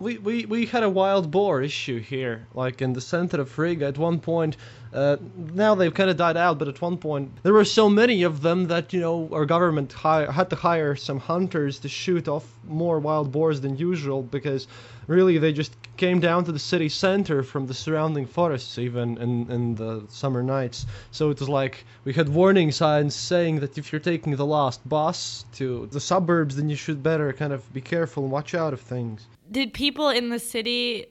We, we, we had a wild boar issue here, like in the center of Riga at one point. Uh, now they've kind of died out, but at one point there were so many of them that, you know, our government had to hire some hunters to shoot off more wild boars than usual because really they just came down to the city center from the surrounding forests even in, in the summer nights. So it was like we had warning signs saying that if you're taking the last bus to the suburbs, then you should better kind of be careful and watch out of things. Did people in the city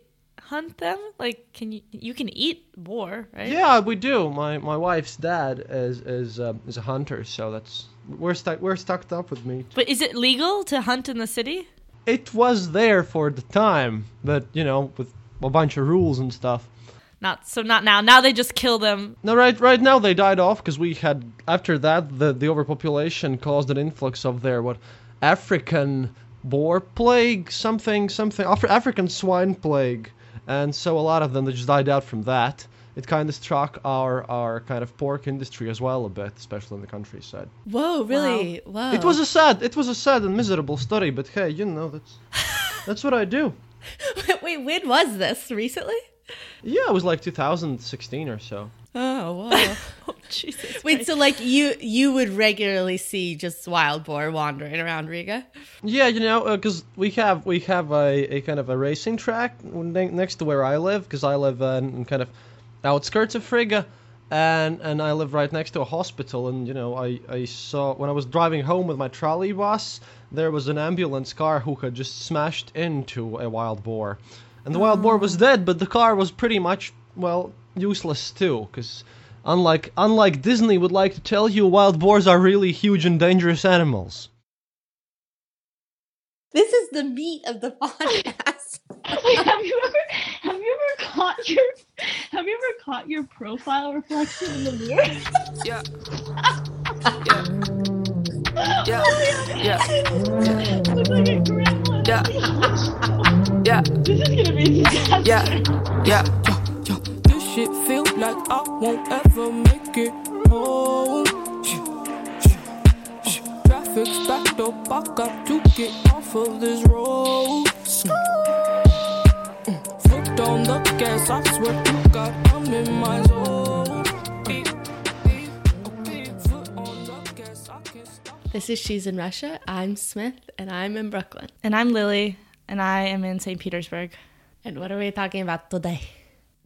hunt them? Like, can you you can eat boar, right? Yeah, we do. My my wife's dad is is um, is a hunter, so that's we're stuck we're stocked up with meat. But is it legal to hunt in the city? It was there for the time, but you know, with a bunch of rules and stuff. Not so not now. Now they just kill them. No, right right now they died off because we had after that the the overpopulation caused an influx of their what African boar plague something something Af- African swine plague, and so a lot of them they just died out from that. It kind of struck our our kind of pork industry as well a bit, especially in the countryside. Whoa, really? Wow. It was a sad it was a sad and miserable story, but hey, you know that's that's what I do. Wait, when was this? Recently? Yeah, it was like 2016 or so. Oh, wow. Oh, Jesus. Wait, so like you you would regularly see just wild boar wandering around Riga? Yeah, you know, because we have we have a, a kind of a racing track ne- next to where I live, because I live uh, in kind of outskirts of Riga, and and I live right next to a hospital, and you know, I I saw when I was driving home with my trolley bus, there was an ambulance car who had just smashed into a wild boar, and the wild boar was oh. dead, but the car was pretty much well useless too, because. Unlike, unlike Disney would like to tell you, wild boars are really huge and dangerous animals. This is the meat of the podcast. Wait, have you ever have you ever caught your have you ever caught your profile reflection in the mirror? Yeah. Yeah. Oh yeah. Yeah. Looks like a gremlin. Yeah. Yeah. This is gonna be a disaster. Yeah. Yeah. Yeah. Yeah. This shit feel like I won't ever make it home. Traffic's backed up, got to get off of this road. Mm. Foot on the gas, I swear to God, I'm in my zone. Foot on the gas, I can't stop. This is She's in Russia. I'm Smith, and I'm in Brooklyn. And I'm Lily, and I am in St. Petersburg. And what are we talking about today?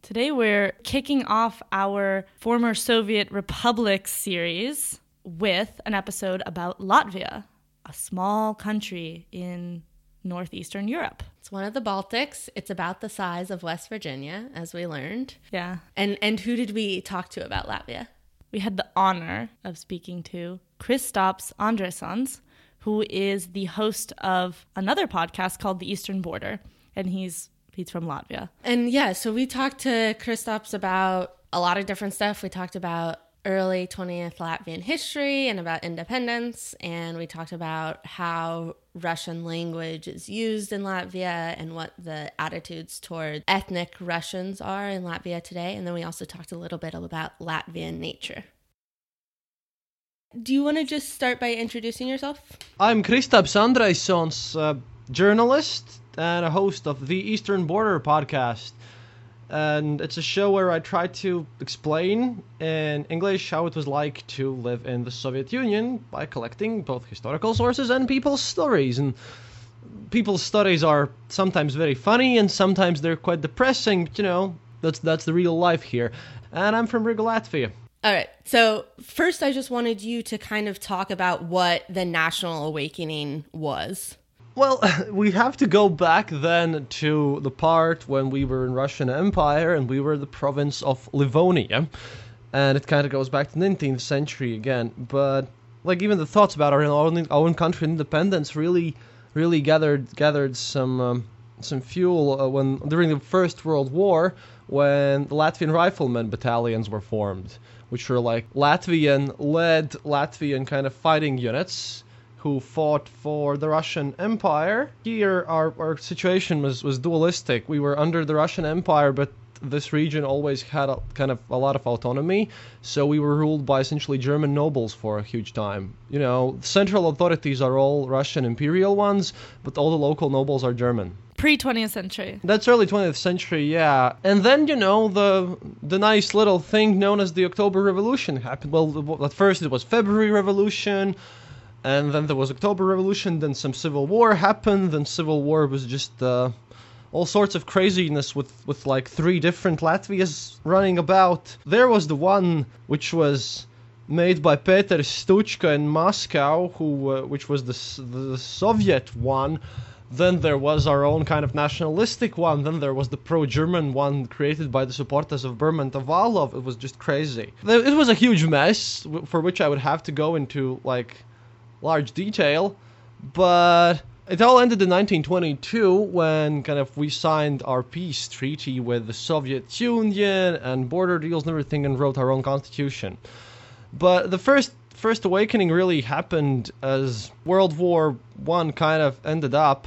Today we're kicking off our former Soviet Republic series with an episode about Latvia, a small country in northeastern Europe. It's one of the Baltics. It's about the size of West Virginia, as we learned. Yeah. And and who did we talk to about Latvia? We had the honor of speaking to Kristaps Andrejsons, who is the host of another podcast called The Eastern Border, and he's he's from Latvia. And yeah, so we talked to Kristaps about a lot of different stuff. We talked about early 20th Latvian history and about independence. And we talked about how Russian language is used in Latvia and what the attitudes toward ethnic Russians are in Latvia today. And then we also talked a little bit about Latvian nature. Do you want to just start by introducing yourself? I'm Kristaps Andrejsons, uh, journalist and a host of the Eastern Border podcast. And it's a show where I try to explain in English how it was like to live in the Soviet Union by collecting both historical sources and people's stories. And people's stories are sometimes very funny and sometimes they're quite depressing, but you know, that's that's the real life here. And I'm from Riga, Latvia. All right. So, first, I just wanted you to kind of talk about what the National Awakening was. Well, we have to go back then to the part when we were in Russian Empire and we were the province of Livonia. And it kind of goes back to the 19th century again. But like even the thoughts about our own, our own country independence really really gathered gathered some um, some fuel uh, when during the First World War when the Latvian riflemen battalions were formed, which were like Latvian led Latvian kind of fighting units who fought for the Russian Empire. Here, our, our situation was, was dualistic. We were under the Russian Empire, but this region always had a, kind of a lot of autonomy, so we were ruled by essentially German nobles for a huge time. You know, central authorities are all Russian imperial ones, but all the local nobles are German. Pre 20th century. That's early 20th century, yeah. And then you know the the nice little thing known as the October Revolution happened. Well, at first it was February Revolution, and then there was October Revolution. Then some civil war happened. Then civil war was just uh, all sorts of craziness with with like three different Latvias running about. There was the one which was made by Peter Stuchka in Moscow, who uh, which was the the Soviet one. Then there was our own kind of nationalistic one. Then there was the pro-German one created by the supporters of Bermondt-Avalov. It was just crazy. It was a huge mess for which I would have to go into like large detail, but it all ended in 1922 when kind of we signed our peace treaty with the Soviet Union and border deals and everything and wrote our own constitution. But the first first awakening really happened as World War One kind of ended up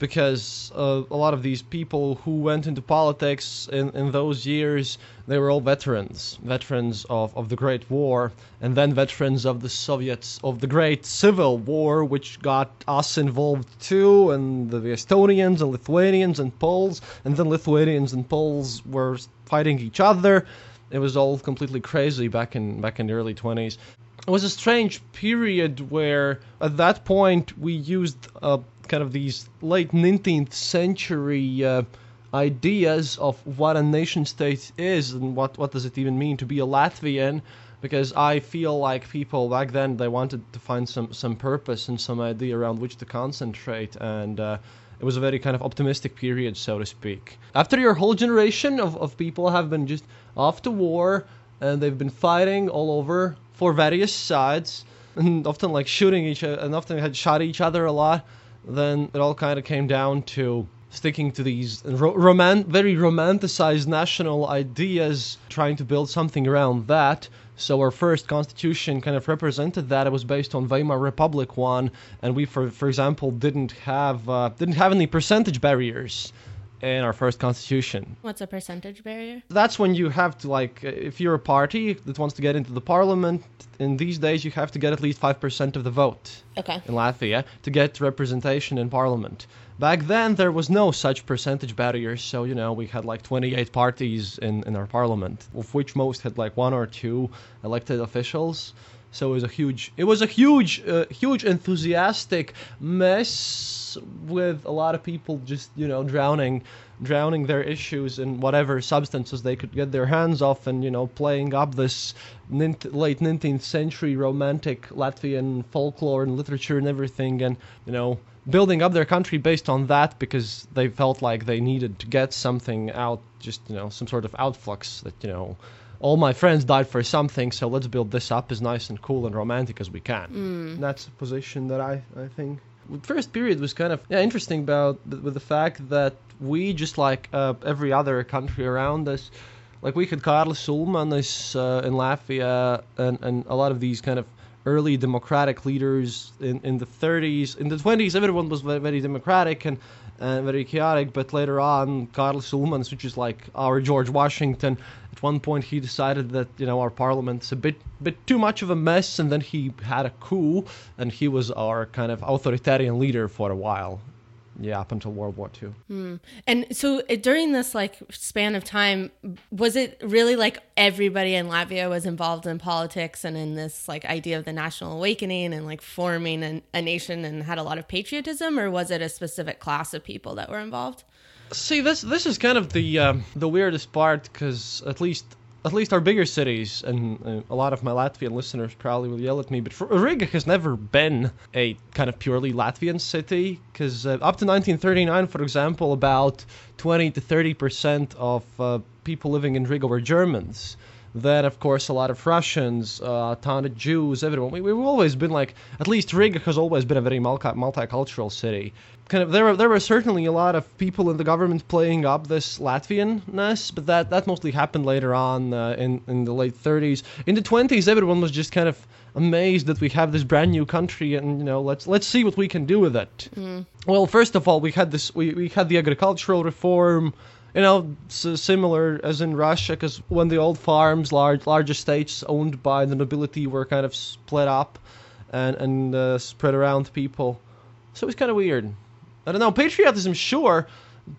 because uh, a lot of these people who went into politics in, in those years they were all veterans. Veterans of, of the great war and then veterans of the soviets of the great civil war which got us involved too and the estonians and lithuanians and poles. And then lithuanians and poles were fighting each other. It was all completely crazy back in back in the early 20s it was a strange period where at that point we used uh, kind of these late 19th century uh, ideas of what a nation state is and what what does it even mean to be a Latvian? Because I feel like people back then they wanted to find some some purpose and some idea around which to concentrate. And uh, it was a very kind of optimistic period so to speak. After your whole generation of, of people have been just off to war and they've been fighting all over for various sides and often like shooting each other and often had shot each other a lot then it all kind of came down to sticking to these ro- roman- very romanticized national ideas trying to build something around that. So our first constitution kind of represented that. It was based on Weimar Republic one and we for for example didn't have uh, didn't have any percentage barriers in our first constitution What's a percentage barrier? that's when you have to like uh, if you're a party that wants to get into the parliament in these days you have to get at least 5% of the vote Okay. in Latvia to get representation in parliament. Back then there was no such percentage barrier, so you know we had like 28 parties in, in our parliament, of which most had like one or two elected officials. So it was a huge, it was a huge, uh, huge enthusiastic mess with a lot of people just you know drowning, drowning their issues in whatever substances they could get their hands off, and you know playing up this late 19th century romantic Latvian folklore and literature and everything, and you know building up their country based on that because they felt like they needed to get something out, just you know some sort of outflux that you know. All my friends died for something, so let's build this up as nice and cool and romantic as we can. That's a position that I, I think. The first period was kind of yeah interesting about th- with the fact that we just like uh, every other country around us like we had Kārlis Ulmanis uh, in Latvia and, and a lot of these kind of early democratic leaders in, in the 30s in the 20s everyone was very, very democratic and and very chaotic but later on Karl Ulmanis which is like our George Washington at one point he decided that you know our parliament's a bit bit too much of a mess and then he had a coup and he was our kind of authoritarian leader for a while yeah up until World War II And so uh, during this like span of time, was it really like everybody in Latvia was involved in politics and in this like idea of the national awakening and like forming an, a nation and had a lot of patriotism, or was it a specific class of people that were involved? See, this this is kind of the um, the weirdest part because at least at least our bigger cities and uh, a lot of my Latvian listeners probably will yell at me, but Riga has never been a kind of purely Latvian city because uh, up to 1939, for example, about 20 to 30 percent of uh, people living in Riga were Germans. Then, of course, a lot of Russians, uh, a ton of Jews, everyone. We, we've always been like, at least Riga has always been a very multi- multicultural city. Kind of, there were there were certainly a lot of people in the government playing up this Latvianness, but that that mostly happened later on uh, in in the late 30s. In the 20s, everyone was just kind of amazed that we have this brand new country, and you know, let's let's see what we can do with it. Well, first of all, we had this we, we had the agricultural reform You know, similar as in Russia, because when the old farms, large large estates owned by the nobility were kind of split up and and uh, spread around people, so it was kind of weird. I don't know, patriotism, sure,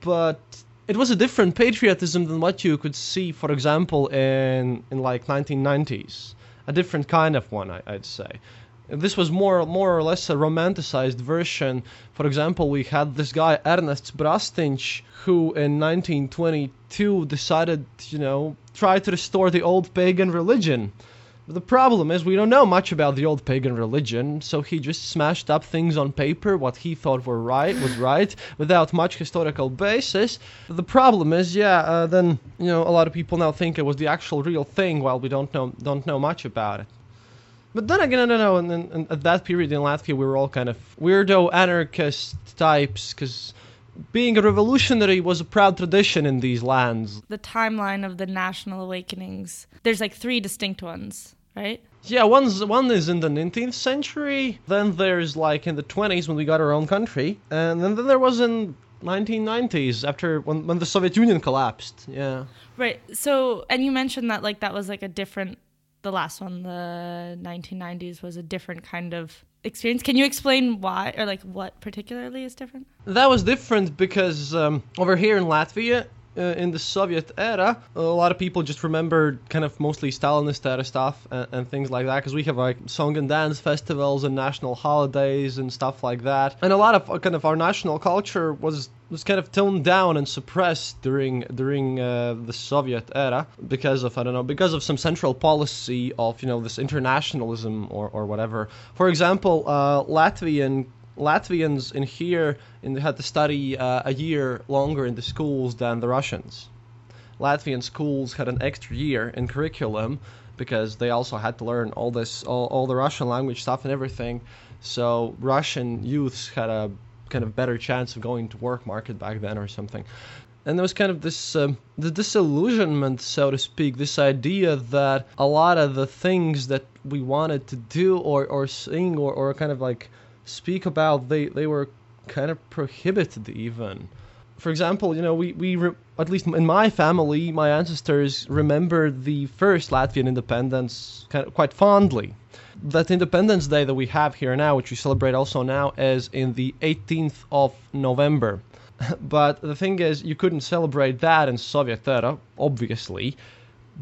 but it was a different patriotism than what you could see, for example, in in like 1990s. A different kind of one, I, I'd say. This was more more or less a romanticized version. For example, we had this guy Ernest Brastiņš, who in 1922 decided, you know, try to restore the old pagan religion. The problem is we don't know much about the old pagan religion, so he just smashed up things on paper what he thought were right was right without much historical basis. The problem is, yeah, uh, then you know a lot of people now think it was the actual real thing while we don't know don't know much about it. But then again, I don't know. And, and, and at that period in Latvia, we were all kind of weirdo anarchist types because being a revolutionary was a proud tradition in these lands. The timeline of the national awakenings. There's like three distinct ones, right? Yeah, one's one is in the 19th century. Then there's like in the 20s when we got our own country, and then, then there was in 1990s after when when the Soviet Union collapsed. Yeah. Right. So, and you mentioned that like that was like a different the last one, the 1990s, was a different kind of experience. Can you explain why, or like what particularly is different? That was different because um, over here in Latvia, uh, in the Soviet era, a lot of people just remember kind of mostly Stalinist era stuff and, and things like that because we have like song and dance festivals and national holidays and stuff like that. And a lot of uh, kind of our national culture was was kind of toned down and suppressed during during uh, the Soviet era because of I don't know because of some central policy of you know this internationalism or, or whatever. For example, uh, Latvian Latvians in here in, had to study uh, a year longer in the schools than the Russians. Latvian schools had an extra year in curriculum because they also had to learn all this all, all the Russian language stuff and everything. So Russian youths had a kind of better chance of going to work market back then or something. And there was kind of this um, the disillusionment, so to speak, this idea that a lot of the things that we wanted to do or, or sing or, or kind of like speak about, they, they were kind of prohibited even. For example, you know, we, we re- at least in my family, my ancestors remembered the first Latvian independence kind of quite fondly. That Independence Day that we have here now, which we celebrate also now, is in the 18th of November. but the thing is, you couldn't celebrate that in Soviet era, obviously.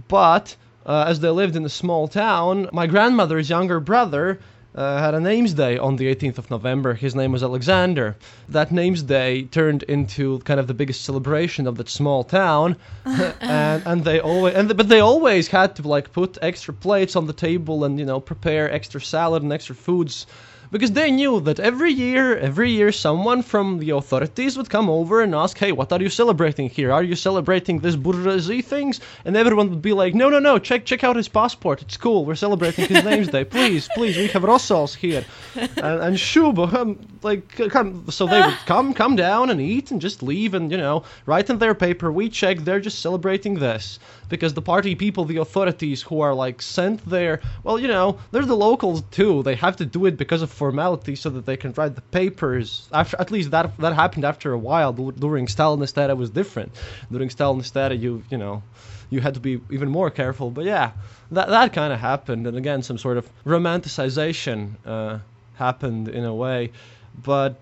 But uh, as they lived in a small town, my grandmother's younger brother uh, had a names day on the 18th of November. His name was Alexander. That names day turned into kind of the biggest celebration of that small town, and and they always and but they always had to like put extra plates on the table and you know prepare extra salad and extra foods because they knew that every year, every year, someone from the authorities would come over and ask, "Hey, what are you celebrating here? Are you celebrating this bourgeoisie things?" And everyone would be like, "No, no, no! Check, check out his passport. It's cool. We're celebrating his name's day. Please, please, we have rasols here." And, and Shuba, um, like, come, so they would come, come down and eat and just leave and you know write in their paper. We check. They're just celebrating this because the party people, the authorities who are like sent there, well, you know, they're the locals too. They have to do it because of formality so that they can write the papers. After at least that that happened after a while. During Stalinist era was different. During Stalinist era, you you know, you had to be even more careful. But yeah, that that kind of happened, and again, some sort of romanticization uh, happened in a way, but.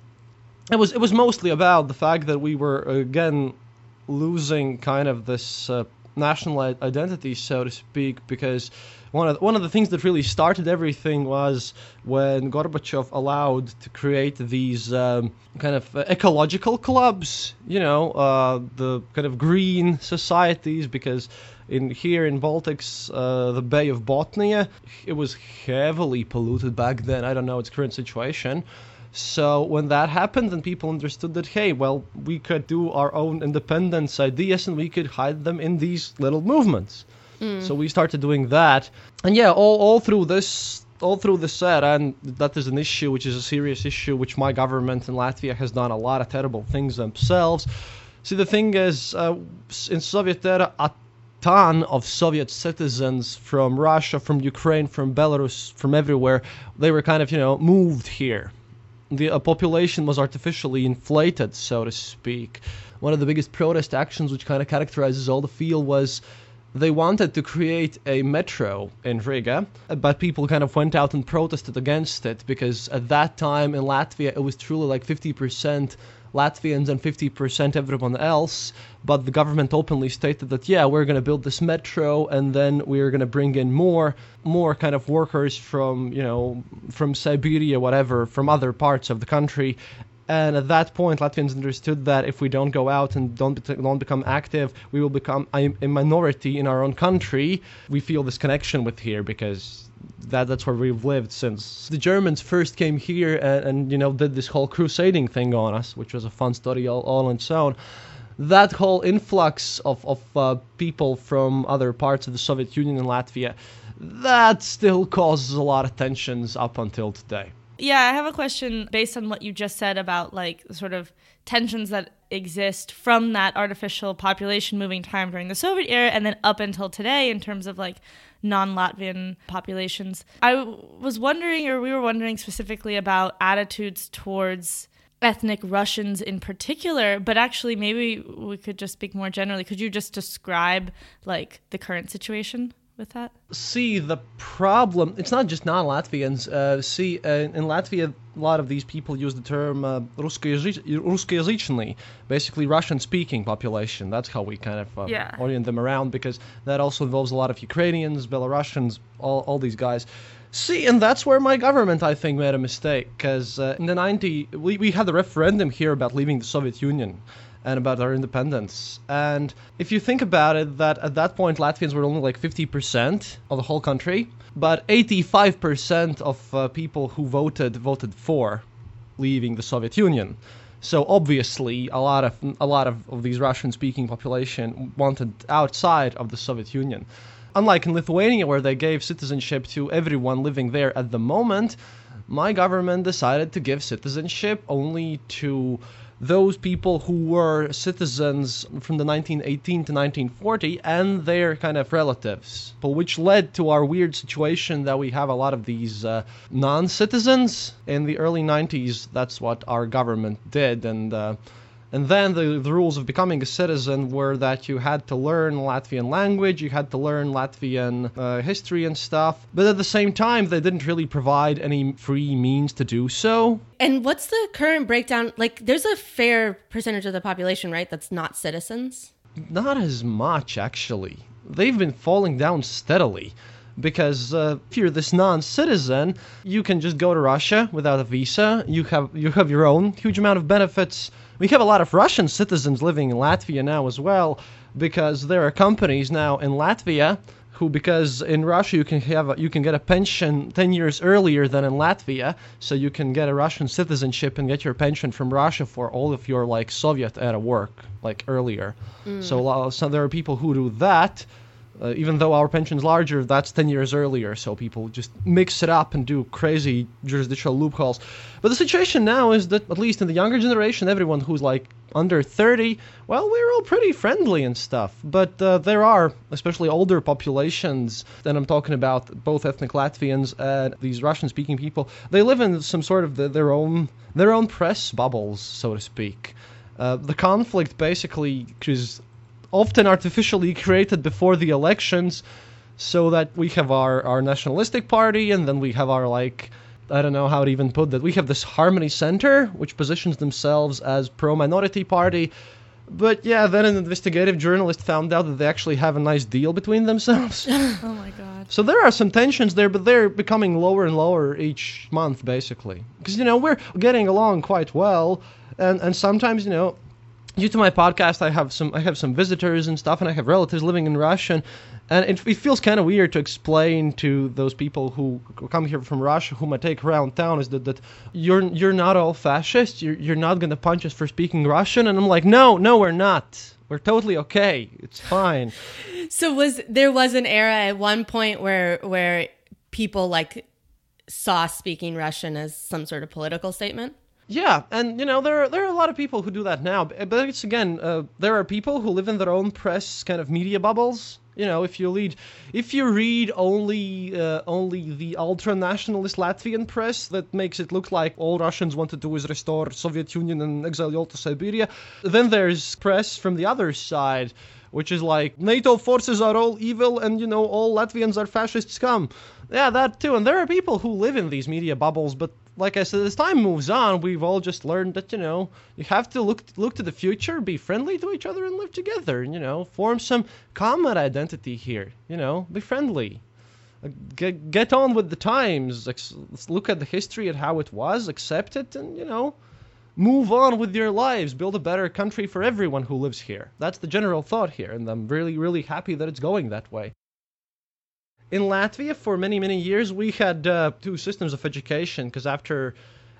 It was it was mostly about the fact that we were again losing kind of this uh, national identity, so to speak, because one of one of the things that really started everything was when Gorbachev allowed to create these um, kind of ecological clubs, you know, uh, the kind of green societies, because in here in Baltics, uh, the Bay of Bothnia, it was heavily polluted back then. I don't know its current situation. So when that happened, and people understood that, hey, well, we could do our own independence ideas and we could hide them in these little movements. Mm. So we started doing that, and yeah, all all through this. All through the set, and that is an issue, which is a serious issue, which my government in Latvia has done a lot of terrible things themselves. See, the thing is, uh, in Soviet era, a ton of Soviet citizens from Russia, from Ukraine, from Belarus, from everywhere, they were kind of, you know, moved here the uh, population was artificially inflated, so to speak. one of the biggest protest actions, which kind of characterizes all the field, was they wanted to create a metro in Riga, but people kind of went out and protested against it because at that time in Latvia it was truly like 50% Latvians and 50% everyone else. But the government openly stated that yeah, we're going to build this metro and then we're going to bring in more more kind of workers from you know from Siberia, whatever, from other parts of the country, and at that point, Latvians understood that if we don't go out and don't, don't become active, we will become a minority in our own country. We feel this connection with here because that that's where we've lived since the Germans first came here and, and you know did this whole crusading thing on us, which was a fun study all, all on its own. That whole influx of, of uh, people from other parts of the Soviet Union and Latvia, that still causes a lot of tensions up until today. Yeah, I have a question based on what you just said about like sort of tensions that exist from that artificial population moving time during the Soviet era and then up until today in terms of like non Latvian populations. I was wondering, or we were wondering specifically about attitudes towards ethnic Russians in particular, but actually maybe we could just speak more generally. Could you just describe like the current situation? with that? See, the problem, it's not just non Latvians. Uh, see, uh, in Latvia, a lot of these people use the term uh, русскоязычный, basically Russian speaking population. That's how we kind of uh, yeah. orient them around because that also involves a lot of Ukrainians, Belarusians, all, all these guys. See, and that's where my government, I think, made a mistake because uh, in the 90s, we, we had a referendum here about leaving the Soviet Union and about our independence. And if you think about it, that at that point Latvians were only like 50% of the whole country, but 85% of uh, people who voted voted for leaving the Soviet Union. So obviously, a lot of a lot of, of these Russian-speaking population wanted outside of the Soviet Union. Unlike in Lithuania, where they gave citizenship to everyone living there at the moment, my government decided to give citizenship only to those people who were citizens from the 1918 to 1940 and their kind of relatives, which led to our weird situation that we have a lot of these uh, non-citizens in the early 90s. That's what our government did, and uh, and then the, the rules of becoming a citizen were that you had to learn Latvian language, you had to learn Latvian uh, history and stuff, but at the same time, they didn't really provide any free means to do so. And what's the current breakdown? Like, there's a fair percentage of the population, right, that's not citizens? Not as much, actually. They've been falling down steadily because uh, if you're this non-citizen, you can just go to Russia without a visa. You have you have your own huge amount of benefits. We have a lot of Russian citizens living in Latvia now as well, because there are companies now in Latvia who, because in Russia you can have a, you can get a pension 10 years earlier than in Latvia, so you can get a Russian citizenship and get your pension from Russia for all of your like Soviet era work like earlier. Mm. So, so there are people who do that uh, even though our pension's larger, that's 10 years earlier, so people just mix it up and do crazy jurisdictional loopholes. But the situation now is that, at least in the younger generation, everyone who's like under 30, well, we're all pretty friendly and stuff. But uh, there are, especially older populations, and I'm talking about both ethnic Latvians and these Russian speaking people, they live in some sort of the, their own their own press bubbles, so to speak. Uh, the conflict basically is often artificially created before the elections so that we have our, our nationalistic party and then we have our like I don't know how to even put that. We have this Harmony Center, which positions themselves as pro-minority party, but yeah, then an investigative journalist found out that they actually have a nice deal between themselves. oh my god. So there are some tensions there, but they're becoming lower and lower each month, basically. Because you know we're getting along quite well, and and sometimes you know due to my podcast, I have some I have some visitors and stuff, and I have relatives living in Russia, and it, it feels kind of weird to explain to those people who come here from Russia, whom I take around town, is that, that you're you're not all fascists. You're you're not gonna punch us for speaking Russian, and I'm like, no, no, we're not. We're totally okay. It's fine. so was there was an era at one point where where people like saw speaking Russian as some sort of political statement? Yeah, and you know there are, there are a lot of people who do that now, but it's again uh, there are people who live in their own press kind of media bubbles, You know, if you read, if you read only uh, only the ultra nationalist Latvian press that makes it look like all Russians want to do is restore Soviet Union and exile all to Siberia, then there's press from the other side, which is like NATO forces are all evil and you know all Latvians are fascist scum. Yeah, that too. And there are people who live in these media bubbles, but like I said, as time moves on, we've all just learned that you know you have to look look to the future, be friendly to each other, and live together. And you know, form some common identity here. You know, be friendly. Uh, Get, get on with the times. Look at the history and how it was. Accept it, and you know, move on with your lives. Build a better country for everyone who lives here. That's the general thought here, and I'm really, really happy that it's going that way. In Latvia, for many, many years, we had uh, two systems of education because after,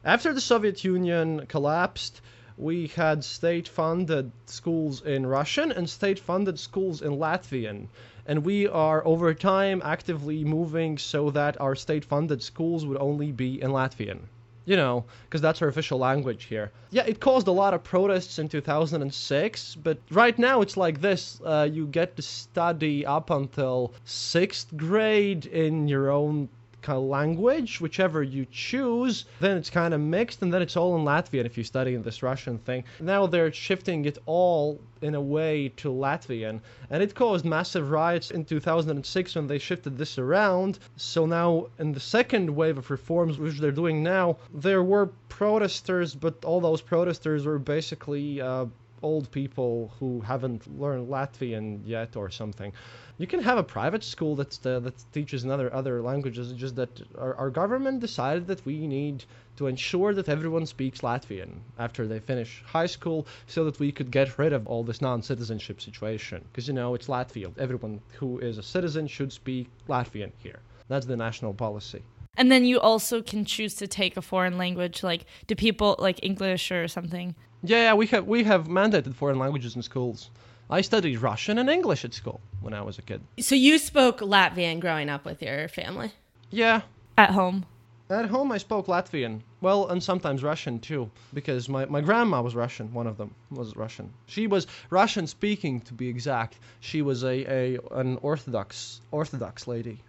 after the Soviet Union collapsed, we had state-funded schools in Russian and state-funded schools in Latvian. And we are over time actively moving so that our state-funded schools would only be in Latvian you know, because that's our official language here. Yeah, it caused a lot of protests in 2006, but right now it's like this: uh, you get to study up until sixth grade in your own language, whichever you choose. Then it's kind of mixed, and then it's all in Latvian if you study in this Russian thing. Now they're shifting it all in a way to Latvian, and it caused massive riots in 2006 when they shifted this around. So now, in the second wave of reforms, which they're doing now, there were protesters, but all those protesters were basically uh, old people who haven't learned Latvian yet or something. You can have a private school that's the, uh, that teaches another other languages. Just that our, our government decided that we need to ensure that everyone speaks Latvian after they finish high school, so that we could get rid of all this non-citizenship situation. Because you know it's Latvia. Everyone who is a citizen should speak Latvian here. That's the national policy. And then you also can choose to take a foreign language, like do people like English or something? Yeah, yeah, we have we have mandated foreign languages in schools. I studied Russian and English at school when I was a kid. So you spoke Latvian growing up with your family. Yeah, At home. at home I spoke Latvian. Well, and sometimes Russian too, because my, my grandma was Russian. One of them was Russian. She was Russian speaking, to be exact. She was a, a an Orthodox Orthodox lady.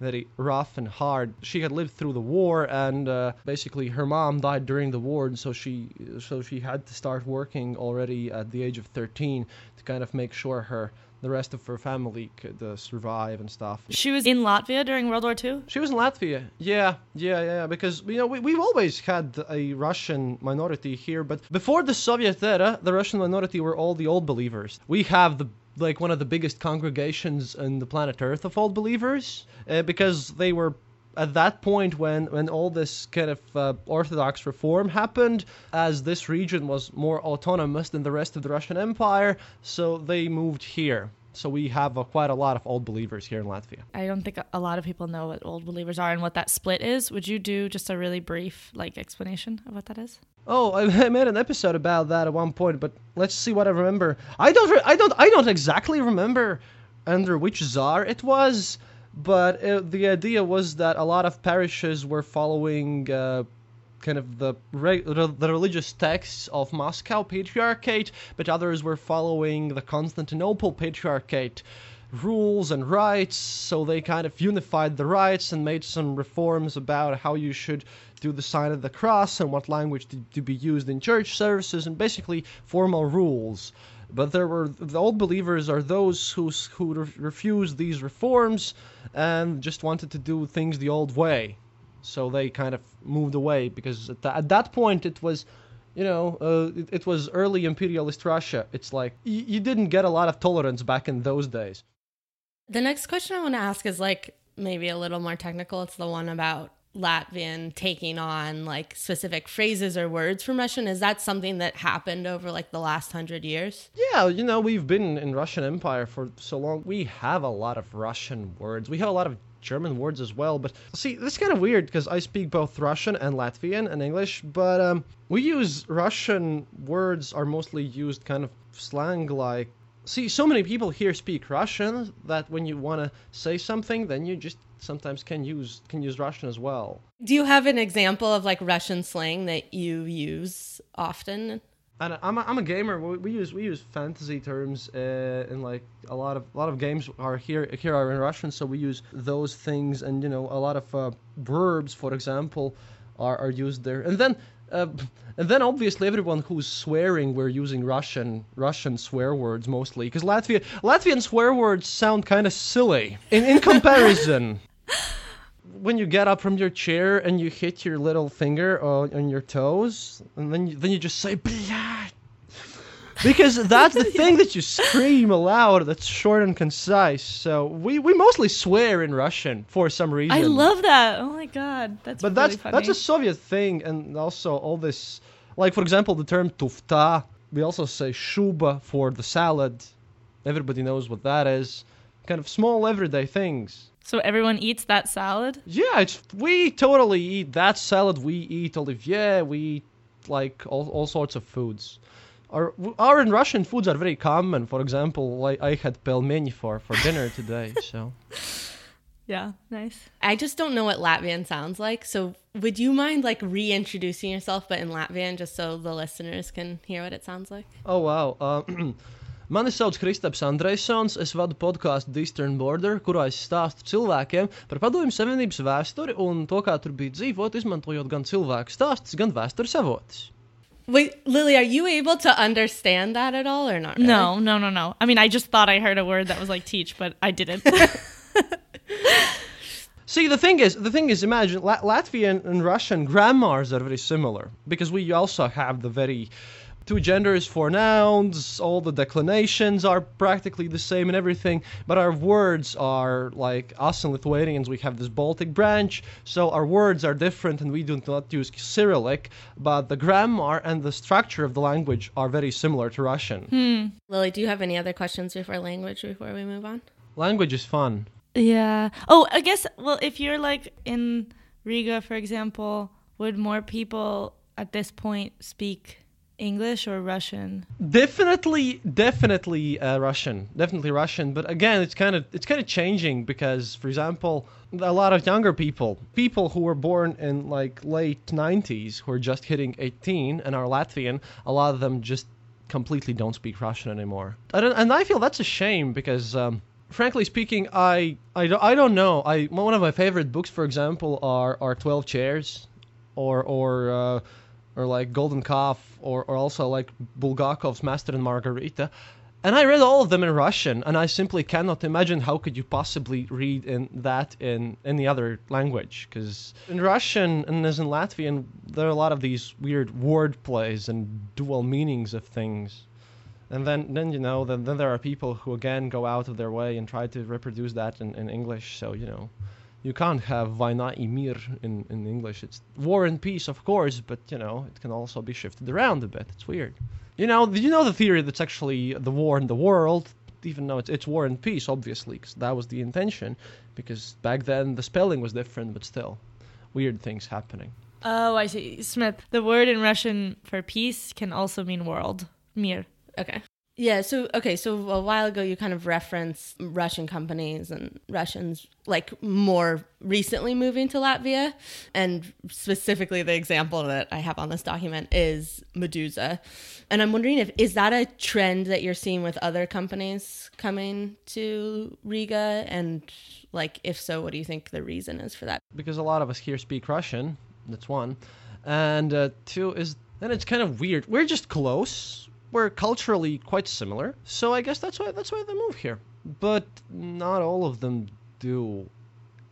Very rough and hard. She had lived through the war, and uh, basically her mom died during the war, and so she so she had to start working already at the age of 13 to kind of make sure her the rest of her family could uh, survive and stuff. She was in Latvia during World War II. She was in Latvia. Yeah, yeah, yeah. Because you know we, we've always had a Russian minority here, but before the Soviet era, the Russian minority were all the old believers. We have the like one of the biggest congregations on the planet Earth of old believers uh, because they were at that point when when all this kind of uh, orthodox reform happened as this region was more autonomous than the rest of the Russian Empire so they moved here so we have uh, quite a lot of old believers here in Latvia I don't think a lot of people know what old believers are and what that split is. Would you do just a really brief like explanation of what that is? Oh, I made an episode about that at one point, but let's see what I remember. I don't, re- I don't, I don't exactly remember under which czar it was, but uh the idea was that a lot of parishes were following uh, kind of the re- the religious texts of Moscow Patriarchate, but others were following the Constantinople Patriarchate rules and rights, so they kind of unified the rights and made some reforms about how you should do the sign of the cross and what language to, to be used in church services and basically formal rules. But there were the old believers are those who who re- refused these reforms and just wanted to do things the old way. So they kind of moved away because at, tha- at that point it was you know, uh, it, it was early imperialist Russia. It's like y- you didn't get a lot of tolerance back in those days. The next question I want to ask is like maybe a little more technical. It's the one about Latvian taking on like specific phrases or words from Russian. Is that something that happened over like the last hundred years? Yeah, you know, we've been in Russian Empire for so long. We have a lot of Russian words. We have a lot of German words as well. But see, this is kind of weird because I speak both Russian and Latvian and English. But um, we use Russian words are mostly used kind of slang like. See, so many people here speak Russian that when you want to say something, then you just sometimes can use can use Russian as well. Do you have an example of like Russian slang that you use often? And I'm a, I'm a gamer. We, we use we use fantasy terms uh, in like a lot of a lot of games are here here are in Russian, so we use those things. And you know, a lot of uh, verbs, for example, are, are used there. And then uh, and then obviously everyone who's swearing, we're using Russian Russian swear words mostly because Latvia Latvian swear words sound kind of silly in in comparison. when you get up from your chair and you hit your little finger on, on your toes, and then you, then you just say "Блядь," because that's the thing that you scream aloud. That's short and concise. So we, we mostly swear in Russian for some reason. I love that. Oh my god, that's But really that's funny. that's a Soviet thing, and also all this, like for example, the term tufta. We also say shuba for the salad. Everybody knows what that is. Kind of small everyday things. so everyone eats that salad. Yeah, it's we totally eat that salad. We eat olivier. We eat like all, all sorts of foods. Our our in Russian foods are very common. For example, like I had pelmeni for for dinner today. So Yeah, nice. I just don't know what Latvian sounds like. So would you mind like reintroducing yourself, but in Latvian, just so the listeners can hear what it sounds like? oh wow. Uh, Mani sauc Kristaps Andrejsons, es vadu podkāstu The Eastern Border, kurā es stāstu cilvēkiem par padomju savienības vēsturi un to, kā tur bija dzīvot, izmantojot gan cilvēku stāstus, gan vēstures avotus. Wait, Lily, are you able to understand that at all or not? really? No, no, no, no. I mean, I just thought I heard a word that was like teach, but I didn't. See, the thing is, the thing is, imagine La- Latvian and Russian grammars are very similar because we also have the very two genders for nouns. All the declinations are practically the same and everything, but our words are like us and Lithuanians. We have this Baltic branch, so our words are different, and we do not use Cyrillic. But the grammar and the structure of the language are very similar to Russian. Hmm. Lily, do you have any other questions before language before we move on? Language is fun. yeah. Oh, I guess. Well, if you're like in Riga, for example, would more people at this point speak English or Russian? Definitely, definitely uh, Russian. Definitely Russian. But again, it's kind of it's kind of changing because, for example, a lot of younger people, people who were born in like late 90s, who are just hitting 18 and are Latvian, a lot of them just completely don't speak Russian anymore. And I feel that's a shame because. Um, Frankly speaking, I, I, don't- I don't know. I one of my favorite books, for example, are, are Twelve Chairs, or or uh, or like Golden Calf, or, or also like Bulgakov's Master and Margarita. And I read all of them in Russian, and I simply cannot imagine how could you possibly read in that in any other language. Because in Russian and as in Latvian, there are a lot of these weird word plays and dual meanings of things. And then, then you know, then, then there are people who again go out of their way and try to reproduce that in, in English. So you know, you can't have Vaina i mir in, in English. It's war and peace, of course, but you know, it can also be shifted around a bit. It's weird. You know, did you know the theory that's actually the war in the world, even though it's, it's war and peace, obviously, because that was the intention. Because back then the spelling was different, but still, weird things happening. Oh, I see. Smith, the word in Russian for peace can also mean world. Mir. Okay. Yeah, so okay, so a while ago you kind of referenced Russian companies and Russians like more recently moving to Latvia and specifically the example that I have on this document is Meduza. And I'm wondering if is that a trend that you're seeing with other companies coming to Riga and like if so what do you think the reason is for that? because a lot of us here speak Russian. That's one, and uh, two is then it's kind of weird. We're just close. We're culturally quite similar, so I guess that's why that's why they move here. But not all of them do,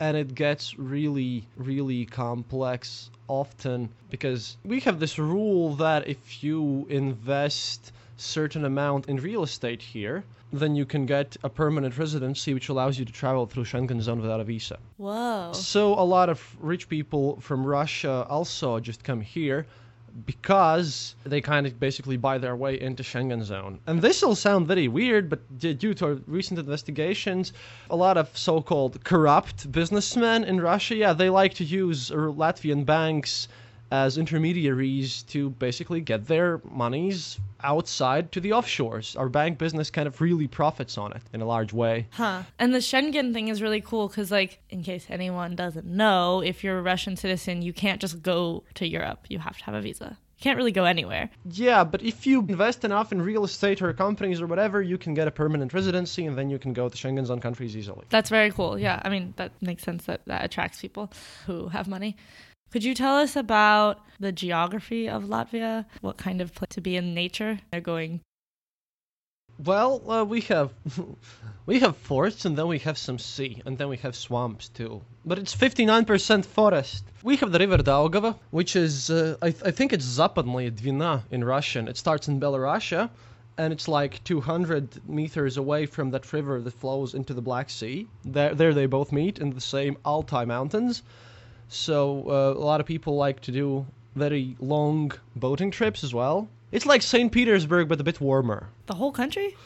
and it gets really really complex often because we have this rule that if you invest certain amount in real estate here then you can get a permanent residency which allows you to travel through Schengen zone without a visa. Whoa. So a lot of rich people from Russia also just come here because they kind of basically buy their way into Schengen zone. And this will sound very weird, but due to recent investigations, a lot of so-called corrupt businessmen in Russia, yeah, they like to use Latvian banks as intermediaries to basically get their monies outside to the offshores. Our bank business kind of really profits on it in a large way. Huh. And the Schengen thing is really cool because, like, in case anyone doesn't know, if you're a Russian citizen, you can't just go to Europe. You have to have a visa. You can't really go anywhere. Yeah, but if you invest enough in real estate or companies or whatever, you can get a permanent residency and then you can go to Schengen zone countries easily. That's very cool. Yeah, I mean that makes sense that that attracts people who have money. Could you tell us about the geography of Latvia? What kind of place to be in nature? They're going Well, uh, we have we have forests and then we have some sea and then we have swamps too. But it's 59% forest. We have the river Daugava, which is uh, I, th- I think it's Zapadnaya Dvina in Russian. It starts in Belarusia and it's like 200 meters away from that river that flows into the Black Sea. There there they both meet in the same Altai Mountains. So uh, a lot of people like to do very long boating trips as well. It's like St. Petersburg but a bit warmer. the whole country?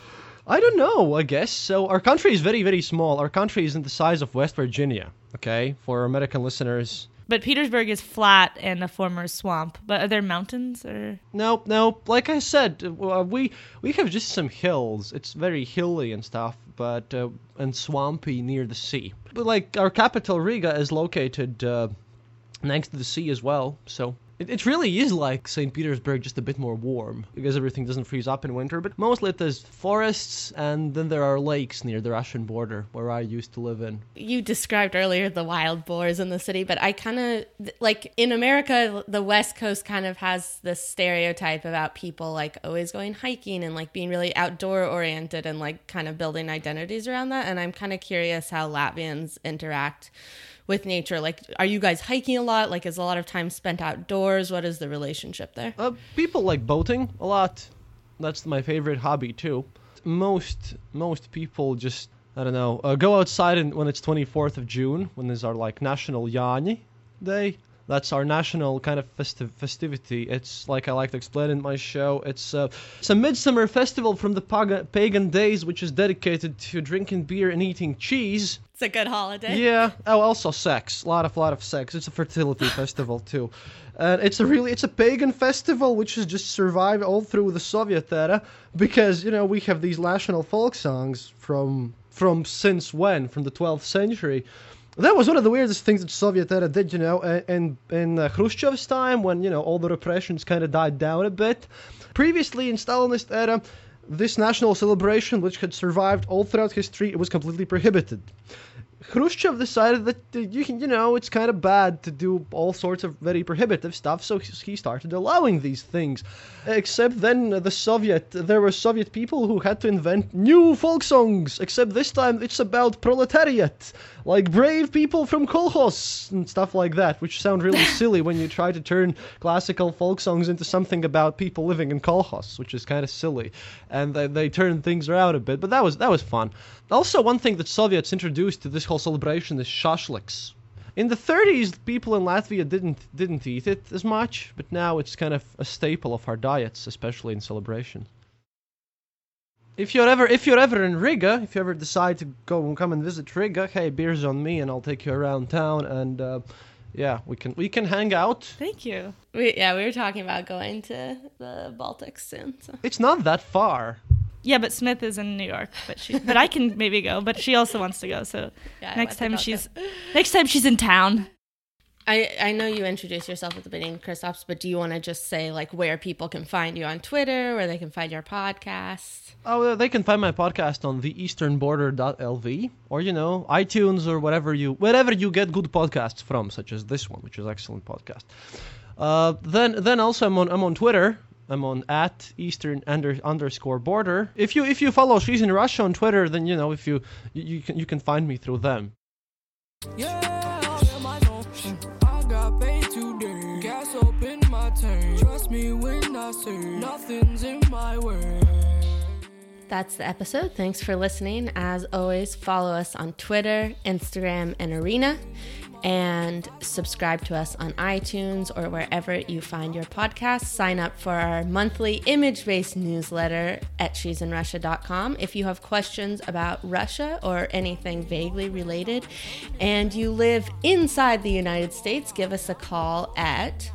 I don't know, I guess. So our country is very, very small. Our country isn't the size of West Virginia, okay? For American listeners. But Petersburg is flat and a former swamp. But are there mountains or Nope, nope. Like I said, uh, we we have just some hills. It's very hilly and stuff, but uh, and swampy near the sea. But like our capital Riga is located uh, next to the sea as well, so it, it really is like St. Petersburg, just a bit more warm because everything doesn't freeze up in winter. But mostly there's forests, and then there are lakes near the Russian border where I used to live in. you described earlier the wild boars in the city, but I kind of like in America, the West Coast kind of has this stereotype about people like always going hiking and like being really outdoor oriented and like kind of building identities around that. And I'm kind of curious how Latvians interact with nature. Like, are you guys hiking a lot? Like, is a lot of time spent outdoors? What is the relationship there? Uh, people like boating a lot. That's my favorite hobby too. Most most people just I don't know uh, go outside and when it's 24th of June when is our like National Jāņi Day. That's our national kind of festiv- festivity. It's like I like to explain in my show. It's uh, it's a midsummer festival from the paga- pagan days, which is dedicated to drinking beer and eating cheese. It's a good holiday. Yeah. Oh, also sex. A lot of lot of sex. It's a fertility festival too, and it's a really it's a pagan festival which has just survived all through the Soviet era because you know we have these national folk songs from from since when from the 12th century. That was one of the weirdest things that Soviet era did, you know, in in uh, Khrushchev's time when you know all the repressions kind of died down a bit. Previously in Stalinist era, this national celebration, which had survived all throughout history, it was completely prohibited. Khrushchev decided that uh, you can, you know, it's kind of bad to do all sorts of very prohibitive stuff, so he started allowing these things. Except then the Soviet, there were Soviet people who had to invent new folk songs. Except this time it's about proletariat, like brave people from kolkhoz and stuff like that, which sound really silly when you try to turn classical folk songs into something about people living in kolkhoz, which is kind of silly. And they, they turned things around a bit, but that was that was fun. Also, one thing that Soviets introduced to this whole celebration is shashliks. In the 30s, people in Latvia didn't didn't eat it as much, but now it's kind of a staple of our diets, especially in celebration. If you're ever if you're ever in Riga, if you ever decide to go and come and visit Riga, hey, beers on me, and I'll take you around town, and uh, yeah, we can we can hang out. Thank you. We, yeah, we were talking about going to the Baltics soon. So. It's not that far. Yeah, but Smith is in New York, but she but I can maybe go, but she also wants to go. So Yeah, next time to she's next time she's in town. I, I know you introduced yourself at the beginning, Kristaps, but do you want to just say like where people can find you on Twitter, where they can find your podcast? Oh, they can find my podcast on theeasternborder.lv or you know iTunes or whatever you wherever you get good podcasts from, such as this one, which is excellent podcast. Uh, then then also I'm on I'm on Twitter. I'm on at Eastern under, underscore border. If you if you follow She's in Russia on Twitter, then you know if you you, you can you can find me through them. Yeah, yeah, my know. I got paid today. Gas up my tank. Trust me when I say nothing's in my way. That's the episode. Thanks for listening. As always, follow us on Twitter, Instagram, and Arena. And subscribe to us on iTunes or wherever you find your podcasts. Sign up for our monthly image based newsletter at she'sinrussia.com. If you have questions about Russia or anything vaguely related and you live inside the United States, give us a call at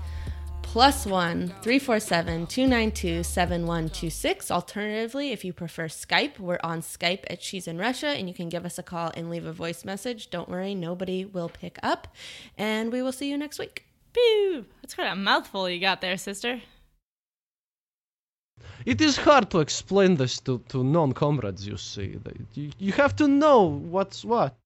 plus one 347 292 7126. Alternatively, if you prefer Skype, we're on Skype at She's in Russia and you can give us a call and leave a voice message. Don't worry, nobody will pick up. And we will see you next week. Pew! That's quite a mouthful you got there, sister. It is hard to explain this to, to non comrades, you see. You, you have to know what's what.